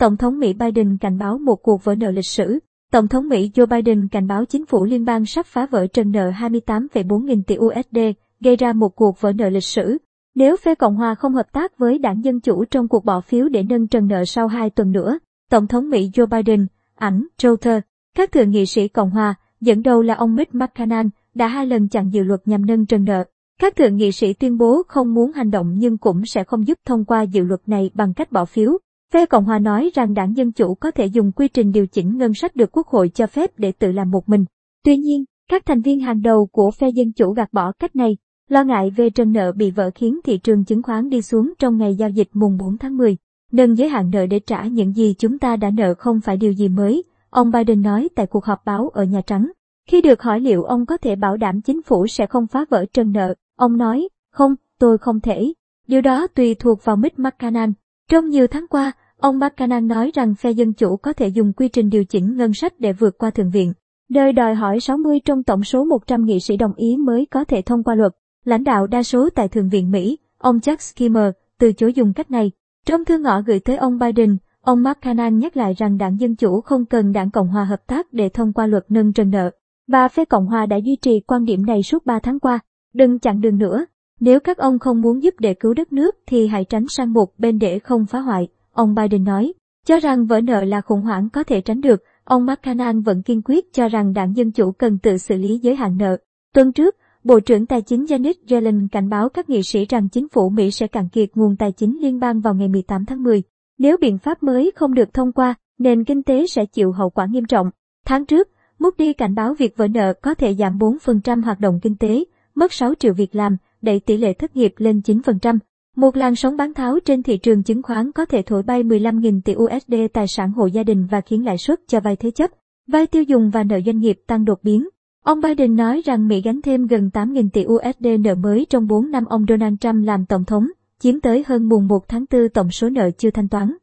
Tổng thống Mỹ Biden cảnh báo một cuộc vỡ nợ lịch sử. Tổng thống Mỹ Joe Biden cảnh báo chính phủ liên bang sắp phá vỡ trần nợ 28,4 nghìn tỷ USD, gây ra một cuộc vỡ nợ lịch sử. Nếu phe Cộng hòa không hợp tác với đảng Dân Chủ trong cuộc bỏ phiếu để nâng trần nợ sau hai tuần nữa, Tổng thống Mỹ Joe Biden, ảnh, Reuters, các thượng nghị sĩ Cộng hòa, dẫn đầu là ông Mitch McConnell, đã hai lần chặn dự luật nhằm nâng trần nợ. Các thượng nghị sĩ tuyên bố không muốn hành động nhưng cũng sẽ không giúp thông qua dự luật này bằng cách bỏ phiếu. Phe Cộng hòa nói rằng đảng Dân Chủ có thể dùng quy trình điều chỉnh ngân sách được Quốc hội cho phép để tự làm một mình. Tuy nhiên, các thành viên hàng đầu của phe Dân Chủ gạt bỏ cách này, lo ngại về trần nợ bị vỡ khiến thị trường chứng khoán đi xuống trong ngày giao dịch mùng 4 tháng 10. Nâng giới hạn nợ để trả những gì chúng ta đã nợ không phải điều gì mới, ông Biden nói tại cuộc họp báo ở Nhà Trắng. Khi được hỏi liệu ông có thể bảo đảm chính phủ sẽ không phá vỡ trần nợ, ông nói, không, tôi không thể. Điều đó tùy thuộc vào Mitch McConnell. Trong nhiều tháng qua, ông McConnell nói rằng phe Dân Chủ có thể dùng quy trình điều chỉnh ngân sách để vượt qua Thượng viện. Nơi đòi hỏi 60 trong tổng số 100 nghị sĩ đồng ý mới có thể thông qua luật. Lãnh đạo đa số tại Thượng viện Mỹ, ông Chuck Schumer, từ chối dùng cách này. Trong thư ngõ gửi tới ông Biden, ông McConnell nhắc lại rằng đảng Dân Chủ không cần đảng Cộng Hòa hợp tác để thông qua luật nâng trần nợ. Và phe Cộng Hòa đã duy trì quan điểm này suốt 3 tháng qua. Đừng chặn đường nữa. Nếu các ông không muốn giúp để cứu đất nước thì hãy tránh sang một bên để không phá hoại, ông Biden nói. Cho rằng vỡ nợ là khủng hoảng có thể tránh được, ông McConnell vẫn kiên quyết cho rằng đảng Dân Chủ cần tự xử lý giới hạn nợ. Tuần trước, Bộ trưởng Tài chính Janet Yellen cảnh báo các nghị sĩ rằng chính phủ Mỹ sẽ cạn kiệt nguồn tài chính liên bang vào ngày 18 tháng 10. Nếu biện pháp mới không được thông qua, nền kinh tế sẽ chịu hậu quả nghiêm trọng. Tháng trước, Moody cảnh báo việc vỡ nợ có thể giảm 4% hoạt động kinh tế, mất 6 triệu việc làm, đẩy tỷ lệ thất nghiệp lên 9%. Một làn sóng bán tháo trên thị trường chứng khoán có thể thổi bay 15.000 tỷ USD tài sản hộ gia đình và khiến lãi suất cho vay thế chấp, vay tiêu dùng và nợ doanh nghiệp tăng đột biến. Ông Biden nói rằng Mỹ gánh thêm gần 8.000 tỷ USD nợ mới trong 4 năm ông Donald Trump làm tổng thống, chiếm tới hơn mùng 1 tháng 4 tổng số nợ chưa thanh toán.